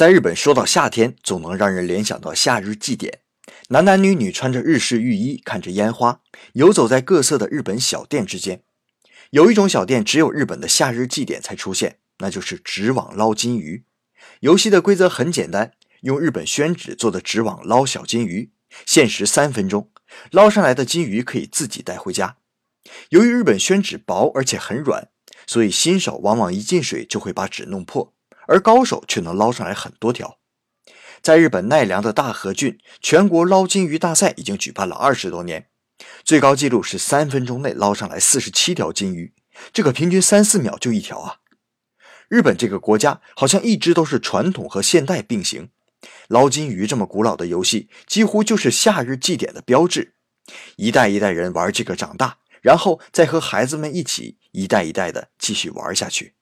在日本，说到夏天，总能让人联想到夏日祭典。男男女女穿着日式浴衣，看着烟花，游走在各色的日本小店之间。有一种小店只有日本的夏日祭典才出现，那就是纸网捞金鱼。游戏的规则很简单，用日本宣纸做的纸网捞小金鱼，限时三分钟，捞上来的金鱼可以自己带回家。由于日本宣纸薄而且很软，所以新手往往一进水就会把纸弄破。而高手却能捞上来很多条。在日本奈良的大和郡，全国捞金鱼大赛已经举办了二十多年，最高纪录是三分钟内捞上来四十七条金鱼，这可平均三四秒就一条啊！日本这个国家好像一直都是传统和现代并行，捞金鱼这么古老的游戏，几乎就是夏日祭典的标志，一代一代人玩这个长大，然后再和孩子们一起一代一代的继续玩下去。